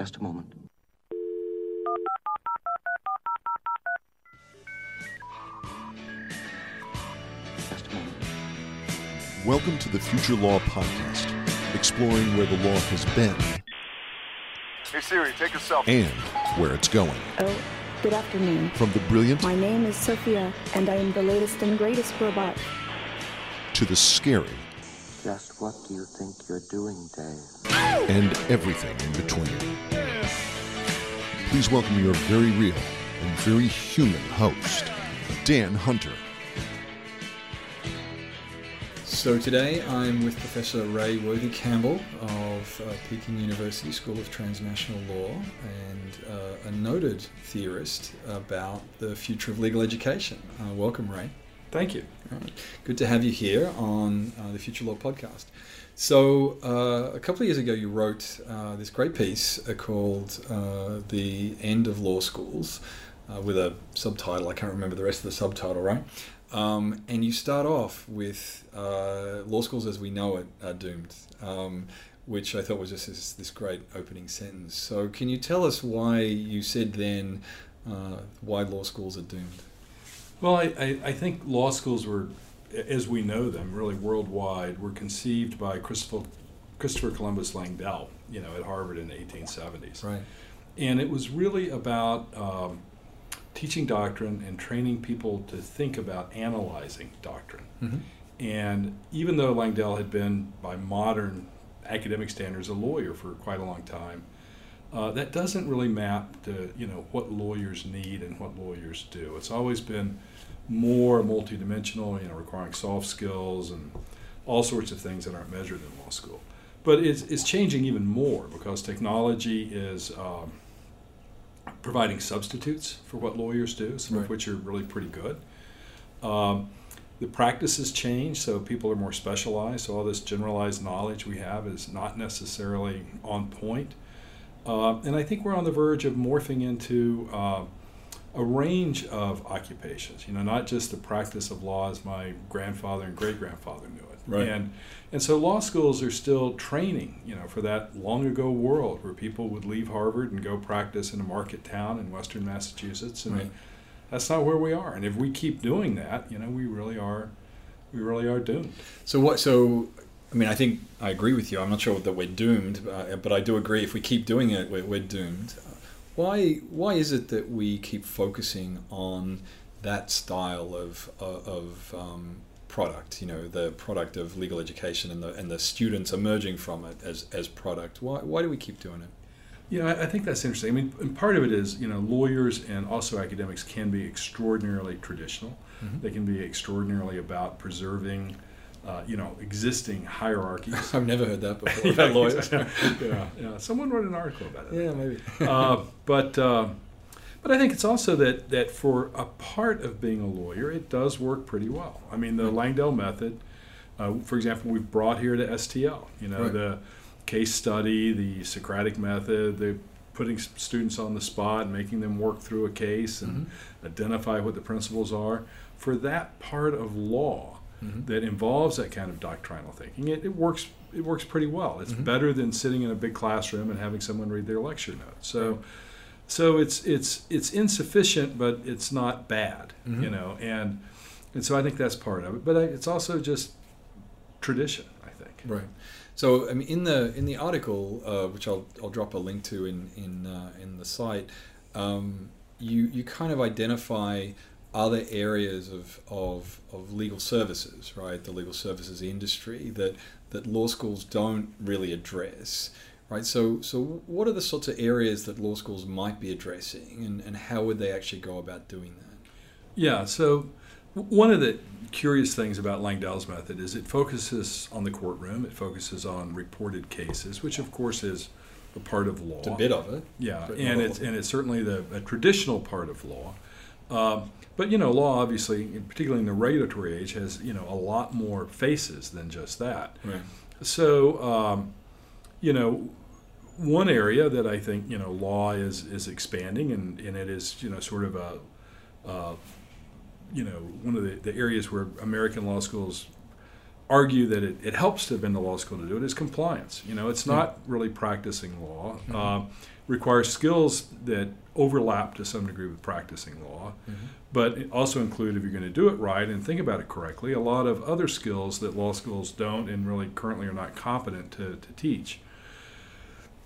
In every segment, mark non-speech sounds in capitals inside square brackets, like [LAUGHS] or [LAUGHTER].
Just a moment. Just a moment. Welcome to the Future Law Podcast, exploring where the law has been Hey Siri, take a selfie. and where it's going. Oh, good afternoon. From the brilliant My name is Sophia, and I am the latest and greatest robot. to the scary Just what do you think you're doing, Dave? and everything in between. Please welcome your very real and very human host, Dan Hunter. So today I'm with Professor Ray Worthy Campbell of uh, Peking University School of Transnational Law and uh, a noted theorist about the future of legal education. Uh, welcome, Ray. Thank you. Right. Good to have you here on uh, the Future Law podcast. So, uh, a couple of years ago, you wrote uh, this great piece uh, called uh, The End of Law Schools uh, with a subtitle. I can't remember the rest of the subtitle, right? Um, and you start off with Law schools as we know it are doomed, um, which I thought was just this, this great opening sentence. So, can you tell us why you said then why law schools are doomed? Well, I, I, I think law schools were, as we know them, really worldwide, were conceived by Christopher, Christopher Columbus Langdell, you know, at Harvard in the 1870s. Right. And it was really about um, teaching doctrine and training people to think about analyzing doctrine. Mm-hmm. And even though Langdell had been, by modern academic standards, a lawyer for quite a long time, uh, that doesn't really map to you know what lawyers need and what lawyers do. It's always been more multidimensional, you know, requiring soft skills and all sorts of things that aren't measured in law school. But it's, it's changing even more because technology is um, providing substitutes for what lawyers do, some Right. of which are really pretty good. Um, the practices change, so people are more specialized. So all this generalized knowledge we have is not necessarily on point. Uh, and I think we're on the verge of morphing into uh, a range of occupations. You know, not just the practice of law as my grandfather and great grandfather knew it. Right. And and so law schools are still training, you know, for that long ago world where people would leave Harvard and go practice in a market town in western Massachusetts, and Right. that's not where we are. And if we keep doing that, you know, we really are, we really are doomed. So what? So I mean, I think I agree with you. I'm not sure that we're doomed, uh, but I do agree. If we keep doing it, we're, we're doomed. Why? Why is it that we keep focusing on that style of of, of um, product? You know, the product of legal education and the and the students emerging from it as as product. Why? Why do we keep doing it? Yeah, I, I think that's interesting. I mean, and part of it is, you know, lawyers and also academics can be extraordinarily traditional. Mhm. They can be extraordinarily about preserving, uh, you know, existing hierarchies. [LAUGHS] I've never heard that [LAUGHS] before Yeah, lawyers. [LAUGHS] yeah, yeah, yeah. Someone wrote an article about it. yeah, maybe. uh, but uh, but I think it's also that that for a part of being a lawyer, it does work pretty well. I mean, the Langdell method, uh, for example, we've brought here to STL. You know, Right. the case study, the Socratic method, the putting students on the spot, and making them work through a case and identify what the principles are. For that part of law Mhm. that involves that kind of doctrinal thinking, it, it works. It works pretty well. It's better than sitting in a big classroom and having someone read their lecture notes. So, so it's it's it's insufficient, but it's not bad, Mhm. you know. And and so I think that's part of it. But I, it's also just tradition, I think. Right. So, I mean, in the in the article, uh, which I'll, I'll drop a link to in in uh, in the site, um, you you kind of identify other areas of, of of legal services, right? The legal services industry that that law schools don't really address, right? So, so what are the sorts of areas that law schools might be addressing, and, and how would they actually go about doing that? Yeah. So one of the curious things about Langdell's method is it focuses on the courtroom. It focuses on reported cases, which of course is a part of law. It's a bit of it. Yeah, and it's and it's certainly the a traditional part of law. Um, but you know, law obviously, particularly in the regulatory age, has you know a lot more faces than just that. Right. So, um, you know, one area that I think you know law is is expanding, and, and it is you know sort of a, uh, you know, one of the, the areas where American law schools argue that it, it helps to have been to law school to do it is compliance. You know, it's not really practicing law. Uh, requires skills that overlap to some degree with practicing law, but also include if you're going to do it right and think about it correctly, a lot of other skills that law schools don't and really currently are not competent to, to teach.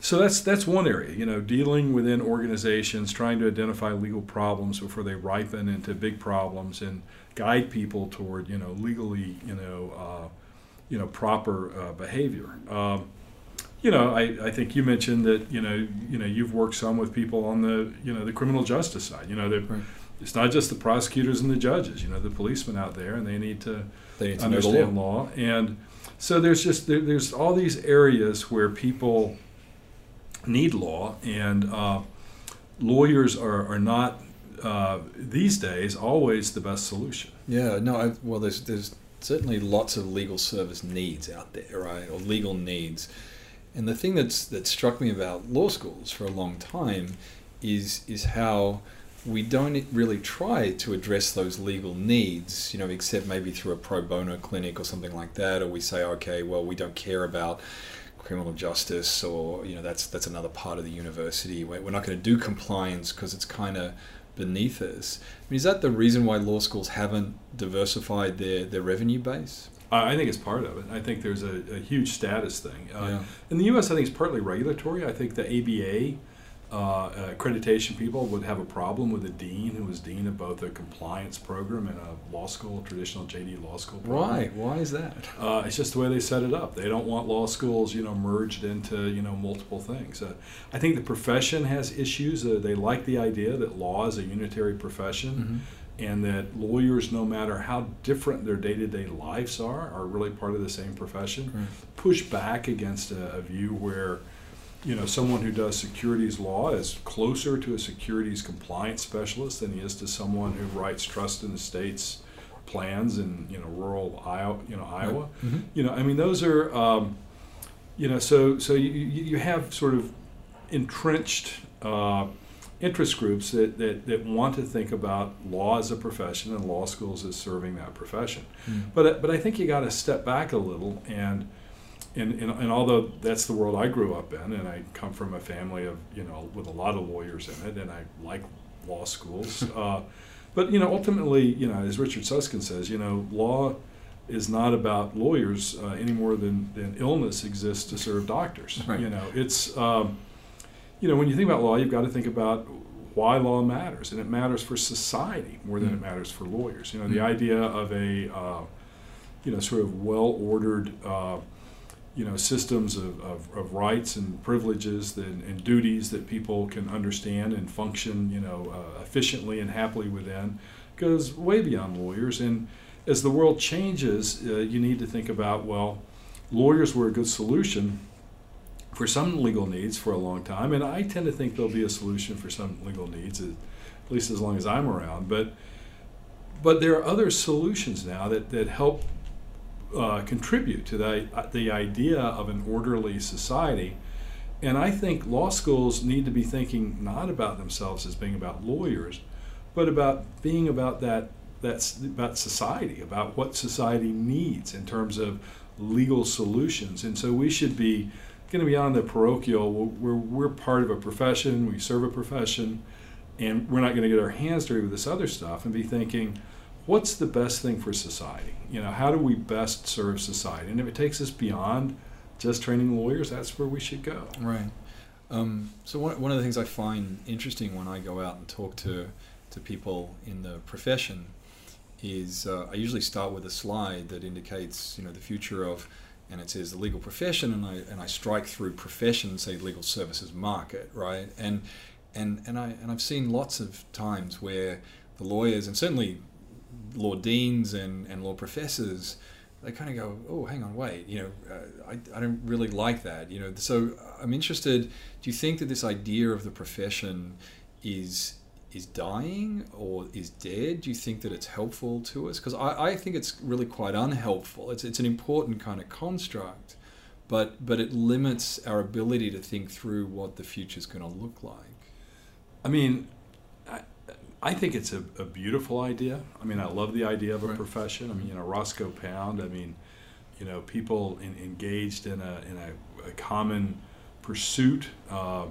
So that's that's one area, you know, dealing within organizations, trying to identify legal problems before they ripen into big problems, and guide people toward you know legally you know uh, you know proper uh, behavior. Um, you know, I, I think you mentioned that you know you know you've worked some with people on the you know the criminal justice side. You know, Right. it's not just the prosecutors and the judges. You know, the policemen out there, and they need to They need to understand law. law. And so there's just there, there's all these areas where people need law, and uh, lawyers are are not uh, these days always the best solution. Yeah, no, I, well, there's there's certainly lots of legal service needs out there, right, or legal needs. And the thing that's that struck me about law schools for a long time is is how we don't really try to address those legal needs, you know, except maybe through a pro bono clinic or something like that, or we say, okay, well, we don't care about criminal justice, or you know, that's that's another part of the university. We're, not going to do compliance because it's kind of beneath us. I mean, is that the reason why law schools haven't diversified their, their revenue base? I think it's part of it. I think there's a, a huge status thing. Uh, Yeah. In the U.S., I think it's partly regulatory. I think the ABA uh, accreditation people would have a problem with a dean who was dean of both a compliance program and a law school, a traditional JD law school program. Why? Why is that? Uh, it's just the way they set it up. They don't want law schools, you know, merged into you know multiple things. Uh, I think the profession has issues. Uh, they like the idea that law is a unitary profession, and that lawyers, no matter how different their day-to-day lives are, are really part of the same profession. Right. Push back against a, a view where. You know, someone who does securities law is closer to a securities compliance specialist than he is to someone who writes trust in the states plans in you know rural Iowa. You know Iowa. Mhm. You know, I mean, those are, um, you know, so so you, you you have sort of entrenched uh, interest groups that, that, that want to think about law as a profession and law schools as serving that profession. But but I think you got to step back a little and. And, and, and although that's the world I grew up in, and I come from a family of you know with a lot of lawyers in it, and I like law schools, [LAUGHS] uh, but you know ultimately you know as Richard Susskind says, you know law is not about lawyers uh, any more than, than illness exists to serve doctors. Right. You know, it's um, you know when you think about law, you've got to think about why law matters, and it matters for society more than it matters for lawyers. You know, the idea of a uh, you know sort of well-ordered uh, you know systems of, of, of rights and privileges and, and duties that people can understand and function you know uh, efficiently and happily within goes way beyond lawyers. And as the world changes uh, you need to think about well lawyers were a good solution for some legal needs for a long time and i tend to think there'll be a solution for some legal needs at least as long as i'm around but but there are other solutions now that, that help uh, contribute to the, the idea of an orderly society. And I think law schools need to be thinking not about themselves as being about lawyers, but about being about that that's about society, about what society needs in terms of legal solutions. And so we should be getting beyond the parochial. We're, we're part of a profession, we serve a profession, and we're not going to get our hands dirty with this other stuff and be thinking, what's the best thing for society? You know, how do we best serve society? And if it takes us beyond just training lawyers, that's where we should go. Right. Um, so one, one of the things I find interesting when I go out and talk to, to people in the profession is uh, I usually start with a slide that indicates you know the future of and it says the legal profession and I and I strike through profession and say legal services market right and and and I and I've seen lots of times where the lawyers and certainly law deans and, and law professors they kind of go, oh, hang on, wait, you know, uh, I, I don't really like that, you know. So I'm interested. Do you think that this idea of the profession is is dying or is dead? Do you think that it's helpful to us? Because I, I think it's really quite unhelpful. It's it's an important kind of construct, but but it limits our ability to think through what the future is going to look like. I mean, I, I think it's a, a beautiful idea. I mean, I love the idea of a Right. profession. I mean, you know, Roscoe Pound, I mean, you know, people in, engaged in a in a, a common pursuit. Uh,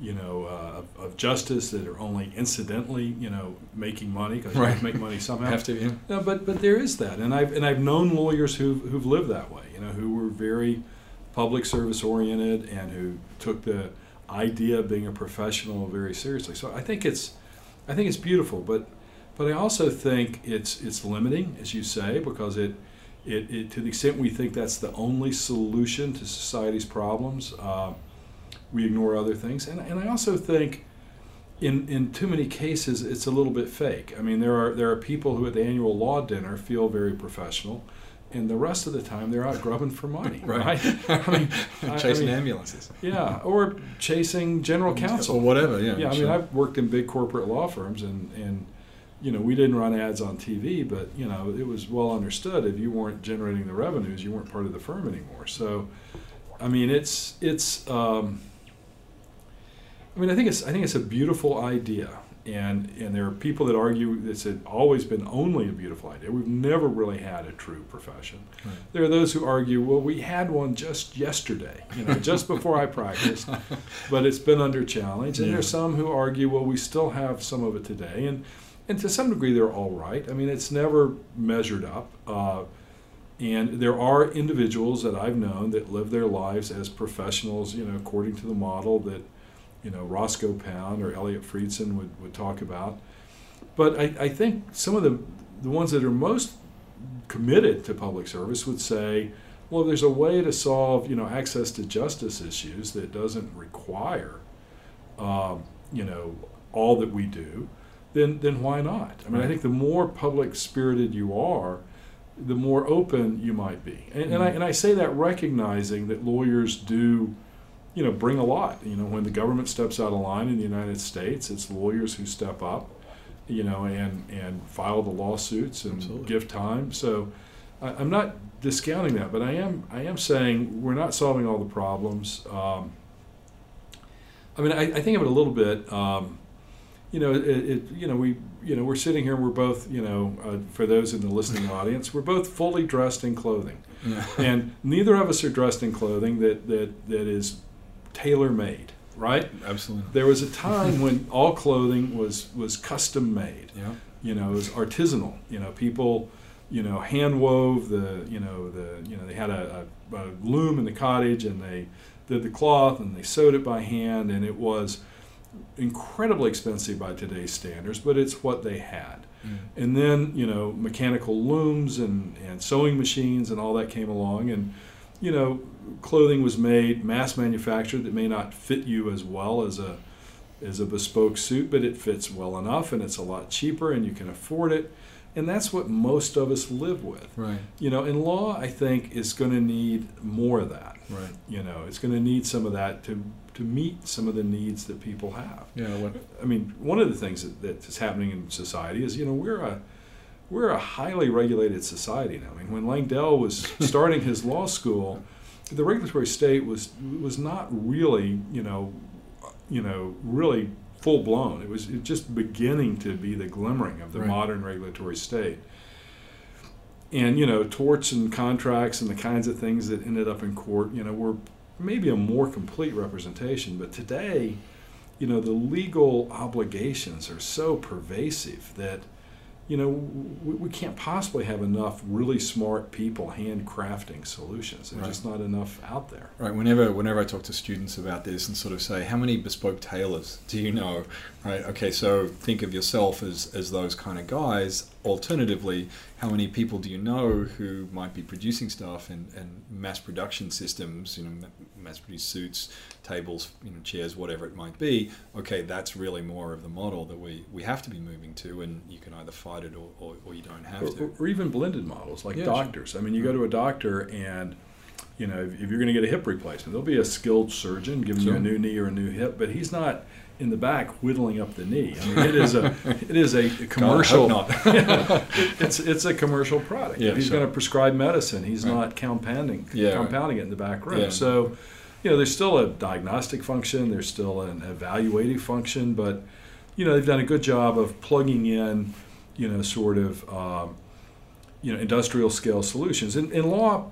you know, uh, of, of justice that are only incidentally, you know, making money because you have to make money [LAUGHS] somehow. Have to, yeah. No, but but there is that, and I've and I've known lawyers who who've lived that way. You know, who were very public service oriented and who took the idea of being a professional very seriously. So I think it's I think it's beautiful, but but I also think it's it's limiting, as you say, because it it, it to the extent we think that's the only solution to society's problems, uh, we ignore other things, and and I also think in in too many cases it's a little bit fake. I mean, there are there are people who at the annual law dinner feel very professional, and the rest of the time they're out grubbing for money, [LAUGHS] Right. right? [LAUGHS] I mean, I- I Chasing mean, ambulances. yeah, or chasing general counsel Or whatever, yeah. yeah, I mean. I've worked in big corporate law firms, and and you know, we didn't run ads on TV, but you know, it was well understood if you weren't generating the revenues, you weren't part of the firm anymore. So, I mean, it's it's. Um, I mean, I think it's I think it's a beautiful idea, and and there are people that argue it's always been only a beautiful idea. We've never really had a true profession. Right. There are those who argue, well, we had one just yesterday, you know, just before I practiced, [LAUGHS] but it's been under challenge. And Yeah. there's some who argue, well, we still have some of it today, and and to some degree they're all right. I mean, it's never measured up. Uh, and there are individuals that I've known that live their lives as professionals, you know, according to the model that, you know, Roscoe Pound or Eliot Freidson would, would talk about. But I, I think some of the, the ones that are most committed to public service would say, well, if there's a way to solve, you know, access to justice issues that doesn't require, um, you know, all that we do, then then why not? I mean, I think the more public spirited you are, the more open you might be. And, and I and I say that recognizing that lawyers do, you know, bring a lot. You know, when the government steps out of line in the United States, it's lawyers who step up, you know, and and file the lawsuits and Absolutely. give time. So. I- I'm not discounting that, but I am I am saying we're not solving all the problems. Um, I mean, I, I think of it a little bit. Um, you know, it, it, you know, we, you know, we're sitting here. We're both, you know, uh, for those in the listening [LAUGHS] audience, we're both fully dressed in clothing, Yeah. and neither of us are dressed in clothing that that that is tailor made, right? Absolutely. There was a time when all clothing was was custom made Yeah. you know, it was artisanal. You know, people, you know, hand wove the, you know, the, you know, they had a, a, a loom in the cottage and they did the cloth and they sewed it by hand and it was incredibly expensive by today's standards, but it's what they had. Mm. And then, you know, mechanical looms and, and sewing machines and all that came along and, you know, clothing was made, mass manufactured that may not fit you as well as a as a bespoke suit, but it fits well enough and it's a lot cheaper and you can afford it. And that's what most of us live with. Right. You know, in law, I think is going to need more of that. Right. You know, it's going to need some of that to to meet some of the needs that people have. Yeah. What, I mean, one of the things that, that's happening in society is, you know, we're a we're a highly regulated society now. I mean, when Langdell was starting his law school, the regulatory state was was not really, you know, you know, really full blown. It was just beginning to be the glimmering of the Right. modern regulatory state. And you know, torts and contracts and the kinds of things that ended up in court, you know, were maybe a more complete representation. But today, you know, the legal obligations are so pervasive that, you know, we, we can't possibly have enough really smart people handcrafting solutions. There's Right. just not enough out there. Right. Whenever whenever I talk to students about this and sort of say, how many bespoke tailors do you know? Right. Okay. So think of yourself as as those kind of guys. Alternatively, how many people do you know who might be producing stuff and, and mass production systems? You know, mass produced suits, tables, you know, chairs, whatever it might be. Okay, that's really more of the model that we we have to be moving to, and you can either fight it or, or, or you don't have Or, to. or even blended models like Yeah, sure. doctors. I mean, you go mm-hmm. to a doctor and you know if, if you're going to get a hip replacement, there'll be a skilled surgeon giving you a new knee or a new hip, but he's not in the back whittling up the knee. I mean, it is a it is a [LAUGHS] commercial. God, not. [LAUGHS] it's it's a commercial product. Yeah, if he's sure. going to prescribe medicine, he's Right. not compounding Yeah, compounding it in the back room. Yeah. So, you know, there's still a diagnostic function. There's still an evaluative function, but you know, they've done a good job of plugging in, you know, sort of, um, you know, industrial scale solutions. In, in law,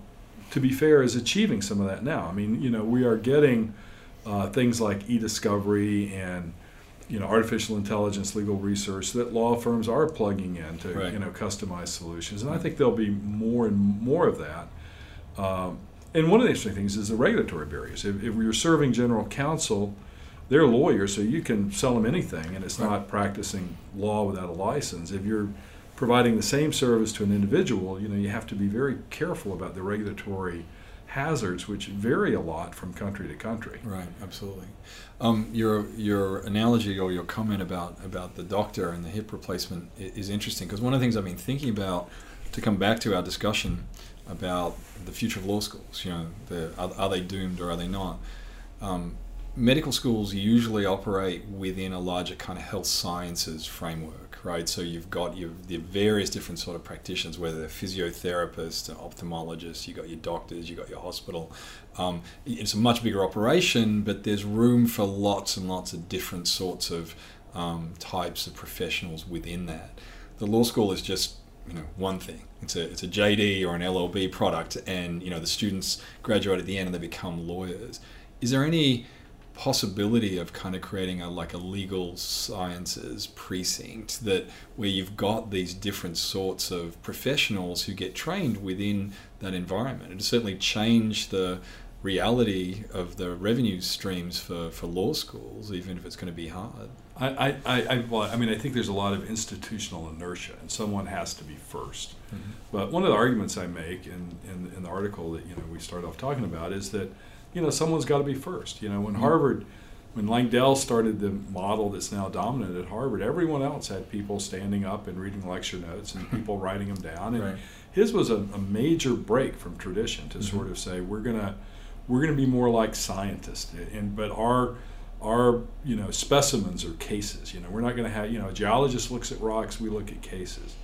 to be fair, is achieving some of that now. I mean, you know, we are getting uh, things like e-discovery and you know artificial intelligence legal research that law firms are plugging in to Right. you know customize solutions, and I think there'll be more and more of that. Um, and one of the interesting things is the regulatory barriers. If, if you're serving general counsel, they're lawyers, so you can sell them anything, and it's Right. not practicing law without a license. If you're providing the same service to an individual, you know you have to be very careful about the regulatory hazards, which vary a lot from country to country. Right, absolutely. Um, your your analogy or your comment about about the doctor and the hip replacement is interesting because one of the things I've been thinking about to come back to our discussion about the future of law schools. You know, the, are, are they doomed or are they not? Um, medical schools usually operate within a larger kind of health sciences framework, right? So you've got your the various different sort of practitioners, whether they're physiotherapists, ophthalmologists, you got your doctors, you got your hospital. Um, it's a much bigger operation, but there's room for lots and lots of different sorts of um, types of professionals within that. The law school is just you know one thing. It's a it's a JD or an LLB product, and you know the students graduate at the end and they become lawyers. Is there any possibility of kind of creating a like a legal sciences precinct that where you've got these different sorts of professionals who get trained within that environment. And certainly change the reality of the revenue streams for, for law schools even if it's going to be hard. I, I, I, I- well, I mean, I think there's a lot of institutional inertia, and someone has to be 1st mm-hmm. But one of the arguments I make in, in, in the article that you know we start off talking about is that you know someone's got to be first. You know, when mm-hmm. Harvard, when Langdell started the model that's now dominant at Harvard, everyone else had people standing up and reading lecture notes and [LAUGHS] people writing them down, and Right. his was a, a major break from tradition to mm-hmm. sort of say we're gonna we're gonna be more like scientists, and but our our you know specimens are cases. You know, we're not going to have you know a geologist looks at rocks, we look at cases.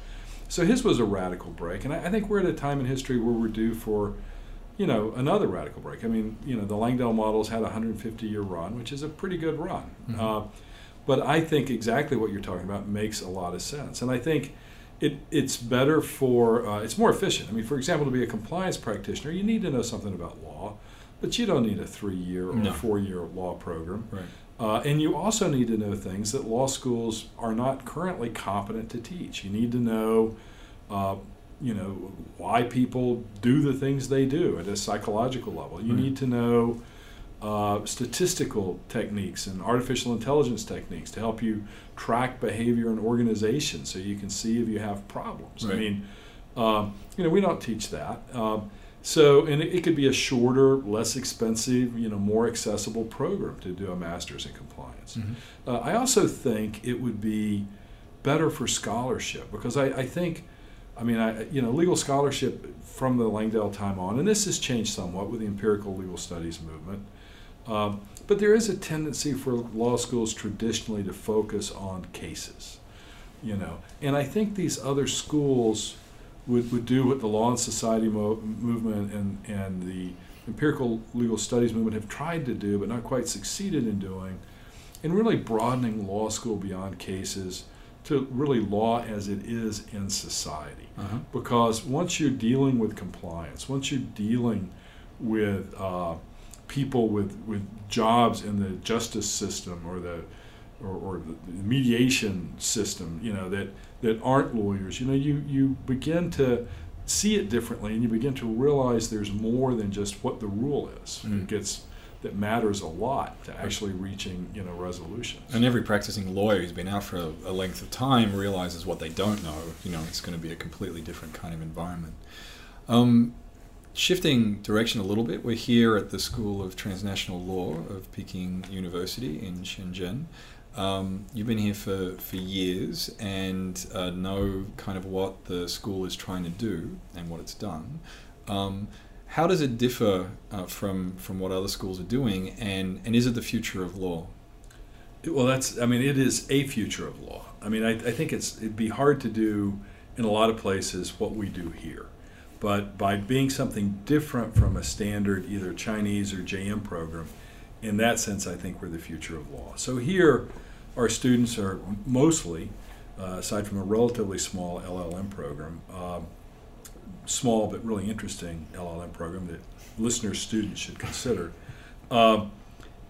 So his was a radical break, and I, I think we're at a time in history where we're due for you know another radical break. I mean, you know, the Langdell models had a 150 year run, which is a pretty good run. Uh, but I think exactly what you're talking about makes a lot of sense, and I think. It, it's better for uh, it's more efficient. I mean, for example, to be a compliance practitioner, you need to know something about law, but you don't need a three-year or No. four-year law program. right Uh, and you also need to know things that law schools are not currently competent to teach. You need to know, uh, you know, why people do the things they do at a psychological level. You Right. need to know uh, statistical techniques and artificial intelligence techniques to help you track behavior in organizations so you can see if you have problems. I mean, um, you know, we don't teach that. Um, so, and it, it could be a shorter, less expensive, you know, more accessible program to do a master's in compliance. Uh, I also think it would be better for scholarship because I, I think, I mean, I you know, legal scholarship from the Langdell time on, and this has changed somewhat with the empirical legal studies movement. Um, but there is a tendency for law schools traditionally to focus on cases, you know, and I think these other schools would, would do what the Law and Society mo- movement and, and the empirical legal studies movement have tried to do, but not quite succeeded in doing, in really broadening law school beyond cases to really law as it is in society. uh-huh. Because once you're dealing with compliance, once you're dealing with uh, people with, with jobs in the justice system or the or, or the mediation system, you know, that, that aren't lawyers, you know, you, you begin to see it differently and you begin to realize there's more than just what the rule is. Mm. It gets that matters a lot to actually reaching, you know, resolutions. And every practicing lawyer who's been out for a, a length of time realizes what they don't know. You know, it's going to be a completely different kind of environment. Um, shifting direction a little bit, we're here at the School of Transnational Law of Peking University in Shenzhen. Um, you've been here for, for years and uh, know kind of what the school is trying to do and what it's done. Um, how does it differ uh, from, from what other schools are doing, and, and is it the future of law? Well, that's. I mean, it is a future of law. I mean, I, I think it's it'd be hard to do in a lot of places what we do here, but by being something different from a standard either Chinese or JM program, in that sense, I think we're the future of law. So here, our students are mostly, uh, aside from a relatively small LLM program, um, small but really interesting LLM program that listeners, students should consider. Um,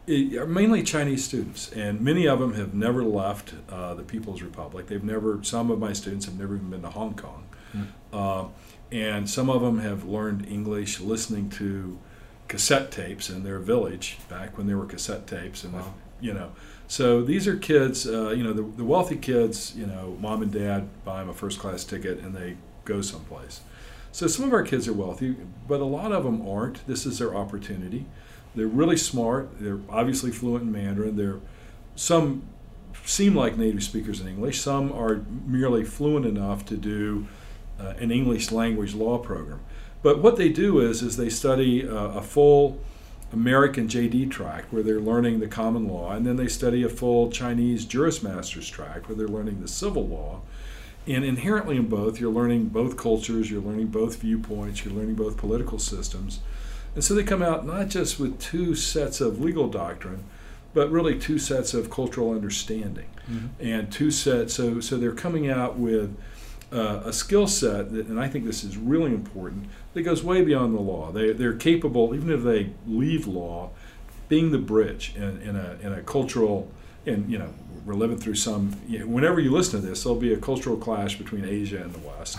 it, are mainly Chinese students, and many of them have never left uh, the People's Republic. They've never. Some of my students have never even been to Hong Kong, uh, and some of them have learned English listening to cassette tapes in their village back when there were cassette tapes, and Wow. you know. So these are kids. Uh, you know, the, the wealthy kids. You know, mom and dad buy them a first class ticket, and they go someplace. So some of our kids are wealthy, but a lot of them aren't. This is their opportunity. They're really smart. They're obviously fluent in Mandarin. They're some seem like native speakers in English. Some are merely fluent enough to do uh, an English language law program. But what they do is is they study uh, a full American JD track where they're learning the common law, and then they study a full Chinese Juris Masters track where they're learning the civil law. And inherently in both, you're learning both cultures, you're learning both viewpoints, you're learning both political systems. And so they come out not just with two sets of legal doctrine, but really two sets of cultural understanding. And two sets, so, so they're coming out with uh, a skill set that, and I think this is really important, that goes way beyond the law. They, they're capable, even if they leave law, being the bridge in, in, a, in a cultural, and you know, we're living through some, you know, whenever you listen to this, there'll be a cultural clash between Asia and the West.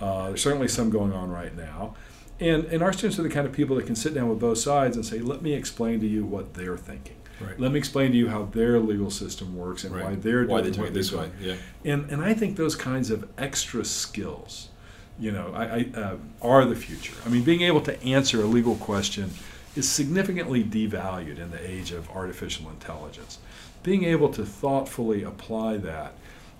Uh, there's certainly some going on right now. And, and our students are the kind of people that can sit down with both sides and say, let me explain to you what they're thinking. Right. Let me explain to you how their legal system works and why Right. they're Why doing what it this way, yeah. And and I think those kinds of extra skills, you know, I, I, uh, are the future. I mean, being able to answer a legal question is significantly devalued in the age of artificial intelligence. Being able to thoughtfully apply that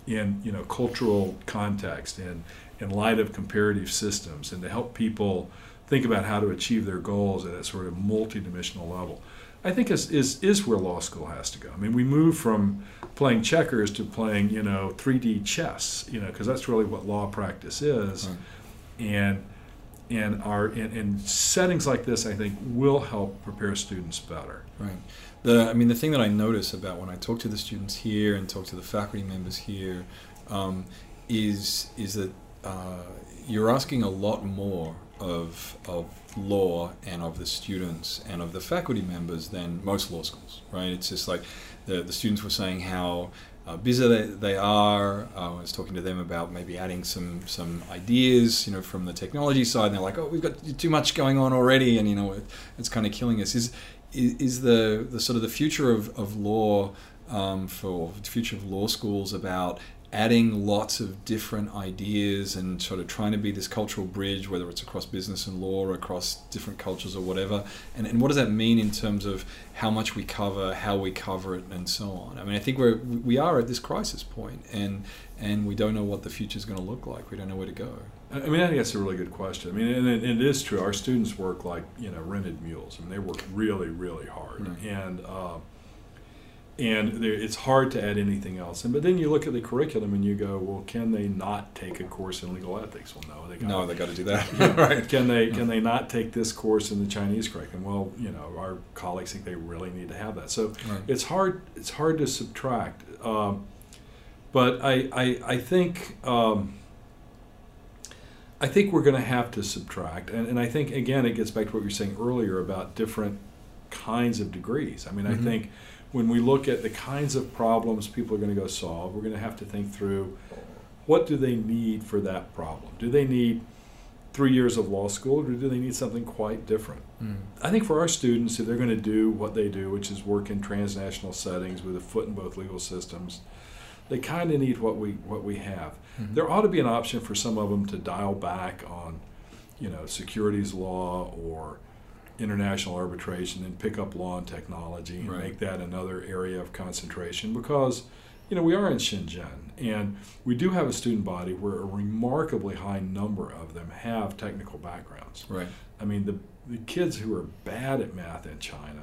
in you know cultural context and in light of comparative systems and to help people think about how to achieve their goals at a sort of multidimensional level. I think is, is is where law school has to go. I mean, we move from playing checkers to playing, you know, 3D chess, you know, because that's really what law practice is. Right. And and our in, in settings like this, I think will help prepare students better. Right. The, I mean, the thing that I notice about when I talk to the students here and talk to the faculty members here um, is is that uh, you're asking a lot more of of law and of the students and of the faculty members than most law schools. Right. It's just like the the students were saying how. Uh, busy they, they are. Uh, I was talking to them about maybe adding some some ideas, you know, from the technology side. And they're like, "Oh, we've got too much going on already, and you know, it, it's kind of killing us." Is is, the, the sort of the future of, of law um, for the future of law schools about adding lots of different ideas and sort of trying to be this cultural bridge, whether it's across business and law or across different cultures or whatever. And, and what does that mean in terms of how much we cover, how we cover it, and so on? I mean, I think we're, we are at this crisis point and, and we don't know what the future is going to look like. We don't know where to go. I mean, I think that's a really good question. I mean, and it, it is true. Our students work like you know rented mules. I mean, they work really, really hard, Right. and uh, and there- it's hard to add anything else. And but then you look at the curriculum and you go, well, can they not take a course in legal ethics? Well, no, they got No, they got to do that. [LAUGHS] [LAUGHS] right. Can they can they not take this course in the Chinese curriculum? Well, you know, our colleagues think they really need to have that. So Right. it's hard it's hard to subtract. Um, but I I, I think um, I think we're going to have to subtract, and, and I think again it gets back to what you were saying earlier about different kinds of degrees. I mean, I Mhm. think when we look at the kinds of problems people are going to go solve, we're going to have to think through what do they need for that problem. Do they need three years of law school, or do they need something quite different? Mm. I think for our students, if they're going to do what they do, which is work in transnational settings with a foot in both legal systems, they kind of need what we what we have. Mhm. There ought to be an option for some of them to dial back on, you know, securities law or international arbitration and pick up law and technology and Right. make that another area of concentration because you know we are in Shenzhen and we do have a student body where a remarkably high number of them have technical backgrounds. Right. I mean, the, the kids who are bad at math in China,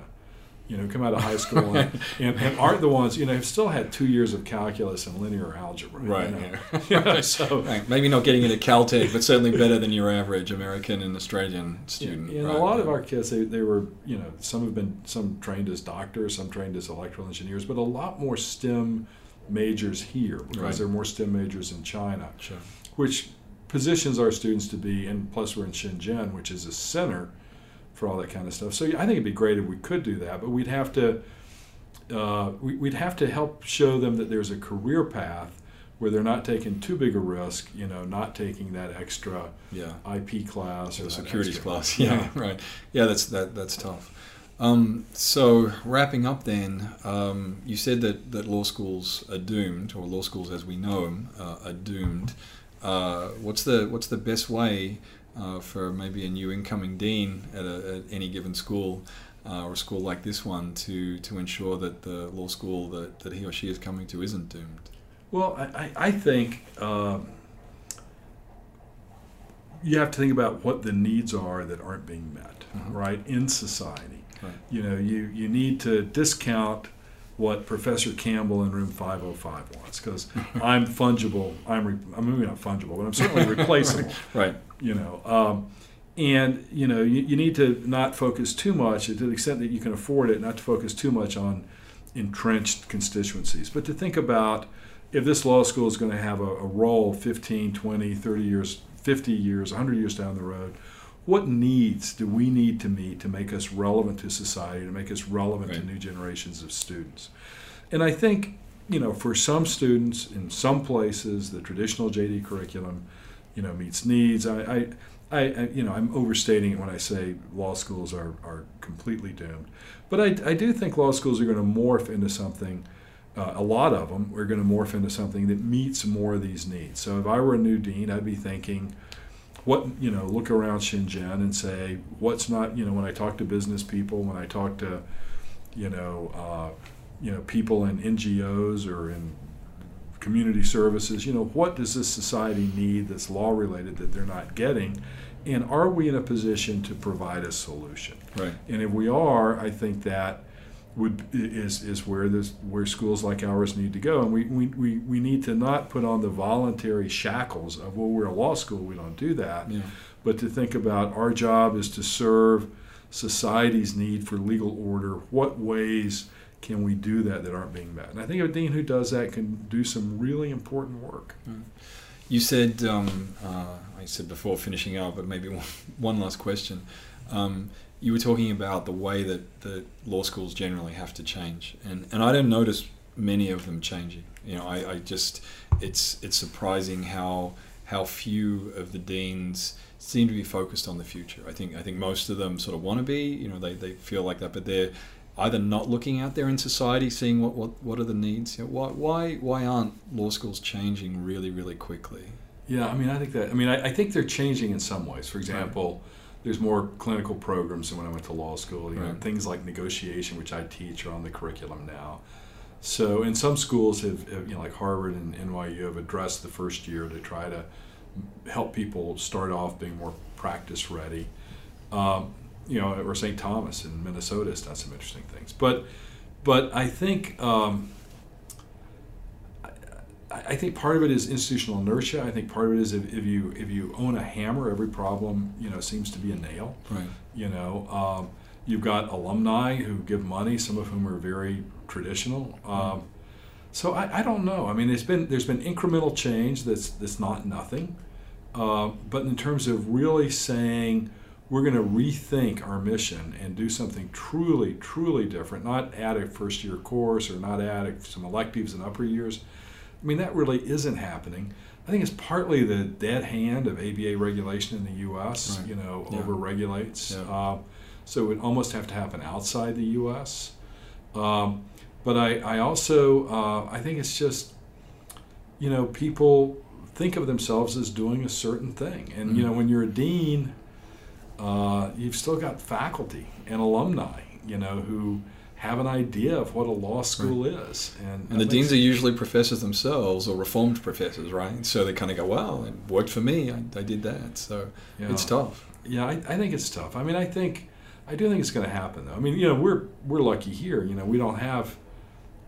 you know, come out of high school and, [LAUGHS] and, and aren't the ones, you know, have still had two years of calculus and linear algebra. you Right. know. Yeah. [LAUGHS] You know, so, [LAUGHS] Right. Maybe not getting into Caltech, but certainly better than your average American and Australian student. Yeah, and right? a lot of our kids, they, they were, you know, some have been, some trained as doctors, some trained as electrical engineers, but a lot more STEM majors here because Right. there are more STEM majors in China. Sure. which positions our students to be, and plus we're in Shenzhen, which is a center for all that kind of stuff. So I think it'd be great if we could do that, but we'd have to uh, we, would have to help show them that there's a career path where they're not taking too big a risk, you know, not taking that extra yeah. IP class or the securities extra- class. Yeah, [LAUGHS] right. Yeah, that's that that's tough. Um, so wrapping up, then um, you said that, that law schools are doomed, or law schools as we know them uh, are doomed. Uh, what's the what's the best way uh, for maybe a new incoming dean at, a, at any given school uh, or a school like this one to to ensure that the law school that, that he or she is coming to isn't doomed? Well, I, I think um, you have to think about what the needs are that aren't being met, Mhm. right, in society. Right. You know, you, you need to discount what Professor Campbell in room 505 wants because [LAUGHS] I'm fungible. I'm, re- I'm maybe not fungible, but I'm certainly [LAUGHS] replaceable. Right. You know, um, and you know, you, you need to not focus too much to the extent that you can afford it, not to focus too much on entrenched constituencies, but to think about if this law school is going to have a, a role 15, 20, 30 years, 50 years, 100 years down the road, what needs do we need to meet to make us relevant to society, to make us relevant Right. to new generations of students? And I think, you know, for some students in some places, the traditional JD curriculum, you know, meets needs. I, I, I, you know, I'm overstating it when I say law schools are, are completely doomed. But I, I do think law schools are going to morph into something uh, a lot of them are going to morph into something that meets more of these needs. So if I were a new dean, I'd be thinking, what you know, look around Shenzhen and say, what's not you know, when I talk to business people, when I talk to, you know, uh, you know, people in NGOs or in community services, you know, what does this society need that's law related that they're not getting, and are we in a position to provide a solution? Right. And if we are, I think that would is is where this where schools like ours need to go. And we, we, we, we need to not put on the voluntary shackles of well we're a law school, we don't do that. Yeah. But to think about our job is to serve society's need for legal order. What ways can we do that that aren't being met? And I think a dean who does that can do some really important work. You said, um, uh, I said before finishing up, but maybe one, [LAUGHS] one last question. Um, you were talking about the way that, that law schools generally have to change, and, and I don't notice many of them changing. You know, I, I just it's it's surprising how how few of the deans seem to be focused on the future. I think I think most of them sort of want to be. You know, they, they feel like that, but they're either not looking out there in society, seeing what, what, what are the needs. You know, why why why aren't law schools changing really really quickly? Yeah, I mean, I think that. I mean, I, I think they're changing in some ways. For example, there's more clinical programs than when I went to law school. You know, things like negotiation, which I teach, are on the curriculum now. So, and some schools have, have, you know, like Harvard and NYU, have addressed the first year to try to help people start off being more practice ready. Um, you know, or St. Thomas in Minnesota has done some interesting things. But, but I think. Um, I think part of it is institutional inertia. I think part of it is if, if you if you own a hammer, every problem you know seems to be a nail. Right. You know, um, you've got alumni who give money, some of whom are very traditional. Um, so I, I don't know. I mean, there's been there's been incremental change that's that's not nothing, uh, but in terms of really saying we're going to rethink our mission and do something truly truly different, not add a first year course or not add some electives in upper years. I mean, that really isn't happening. I think it's partly the dead hand of ABA regulation in the U.S. Right. You know, Yeah. over regulates. Yeah. Uh, so it would almost have to happen outside the U.S. Um, but I, I also uh, I think it's just you know people think of themselves as doing a certain thing, and you know Mm-hmm. when you're a dean, uh, you've still got faculty and alumni, you know, who have an idea of what a law school is, and, And the deans are usually professors themselves or reformed professors, right? So they kind of go, "Well, it worked for me. I, I did that." So it's tough. Yeah, I, I think it's tough. I mean, I think I do think it's going to happen though. I mean, you know, we're we're lucky here. You know, we don't have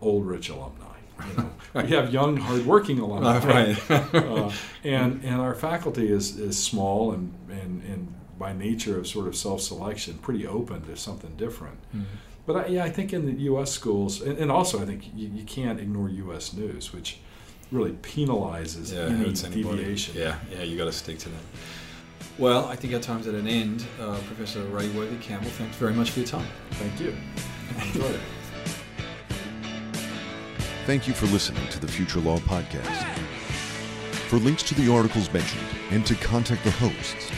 old rich alumni. You know, Right. [LAUGHS] we have young, hardworking alumni. Right. uh, and and our faculty is, is small and, and and by nature of sort of self selection, pretty open to something different. Mhm. But I, yeah, I think in the U.S. schools, and, and also I think you, you can't ignore U.S. news, which really penalizes Yeah, any deviation. Yeah, yeah, you got to stick to that. Well, I think our time's at an end. Uh, Professor Ray Worthy Campbell, thanks very much for your time. Thank you. I enjoyed it. Thank you for listening to the Future Law Podcast. For links to the articles mentioned and to contact the hosts,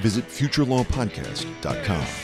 visit futurelawpodcast.com.